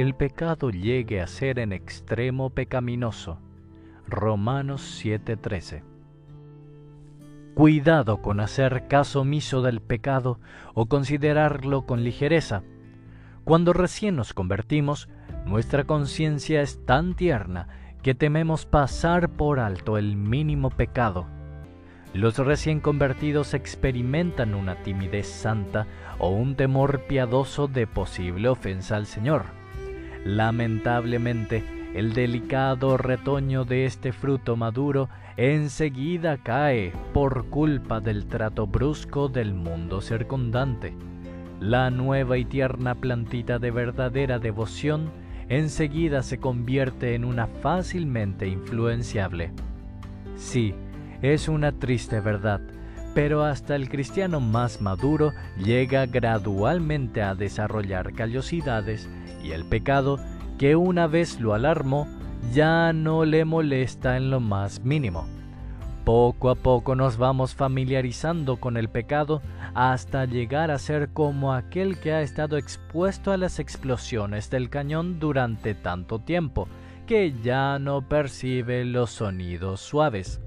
el pecado llegue a ser en extremo pecaminoso. Romanos 7:13 Cuidado con hacer caso omiso del pecado o considerarlo con ligereza. Cuando recién nos convertimos, nuestra conciencia es tan tierna que tememos pasar por alto el mínimo pecado. Los recién convertidos experimentan una timidez santa o un temor piadoso de posible ofensa al Señor. Lamentablemente, el delicado retoño de este fruto maduro enseguida cae por culpa del trato brusco del mundo circundante. La nueva y tierna plantita de verdadera devoción enseguida se convierte en una fácilmente influenciable. Sí, es una triste verdad, pero hasta el cristiano más maduro llega gradualmente a desarrollar callosidades y el pecado, que una vez lo alarmó, ya no le molesta en lo más mínimo. Poco a poco nos vamos familiarizando con el pecado hasta llegar a ser como aquel que ha estado expuesto a las explosiones del cañón durante tanto tiempo que ya no percibe los sonidos suaves.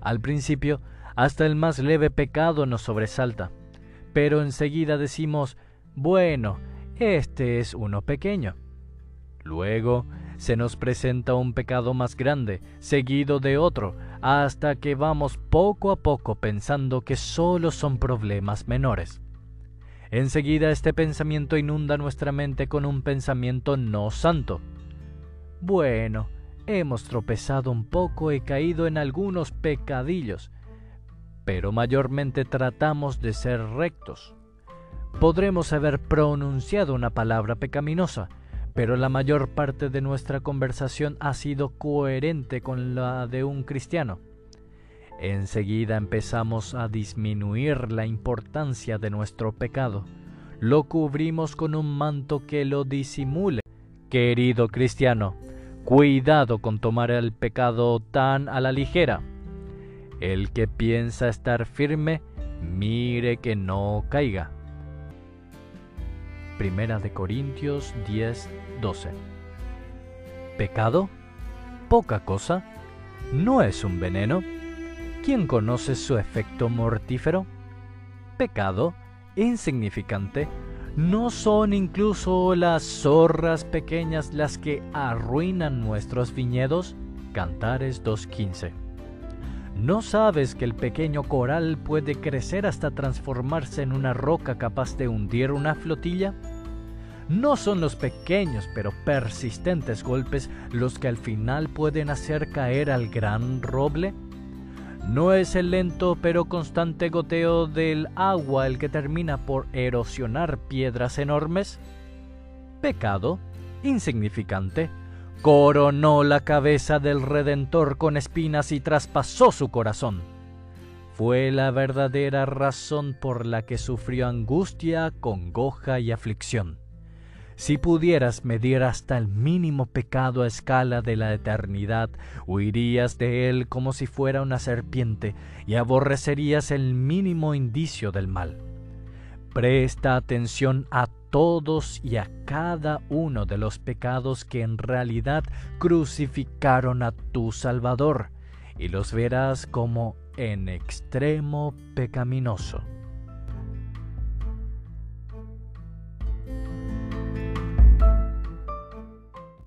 Al principio, hasta el más leve pecado nos sobresalta, pero enseguida decimos, bueno, este es uno pequeño. Luego se nos presenta un pecado más grande, seguido de otro, hasta que vamos poco a poco pensando que solo son problemas menores. Enseguida este pensamiento inunda nuestra mente con un pensamiento no santo. Bueno, hemos tropezado un poco y caído en algunos pecadillos, pero mayormente tratamos de ser rectos. Podremos haber pronunciado una palabra pecaminosa, pero la mayor parte de nuestra conversación ha sido coherente con la de un cristiano. Enseguida empezamos a disminuir la importancia de nuestro pecado. Lo cubrimos con un manto que lo disimule. Querido cristiano, cuidado con tomar el pecado tan a la ligera. El que piensa estar firme, mire que no caiga. Primera de Corintios 10, 12. ¿Pecado? Poca cosa. ¿No es un veneno? ¿Quién conoce su efecto mortífero? Pecado, insignificante, ¿no son incluso las zorras pequeñas las que arruinan nuestros viñedos? Cantares 2.15. ¿No sabes que el pequeño coral puede crecer hasta transformarse en una roca capaz de hundir una flotilla? No son los pequeños pero persistentes golpes los que al final pueden hacer caer al gran roble. No es el lento pero constante goteo del agua el que termina por erosionar piedras enormes. Pecado, insignificante, coronó la cabeza del Redentor con espinas y traspasó su corazón. Fue la verdadera razón por la que sufrió angustia, congoja y aflicción. Si pudieras medir hasta el mínimo pecado a escala de la eternidad, huirías de él como si fuera una serpiente y aborrecerías el mínimo indicio del mal. Presta atención a todos y a cada uno de los pecados que en realidad crucificaron a tu Salvador, y los verás como en extremo pecaminoso.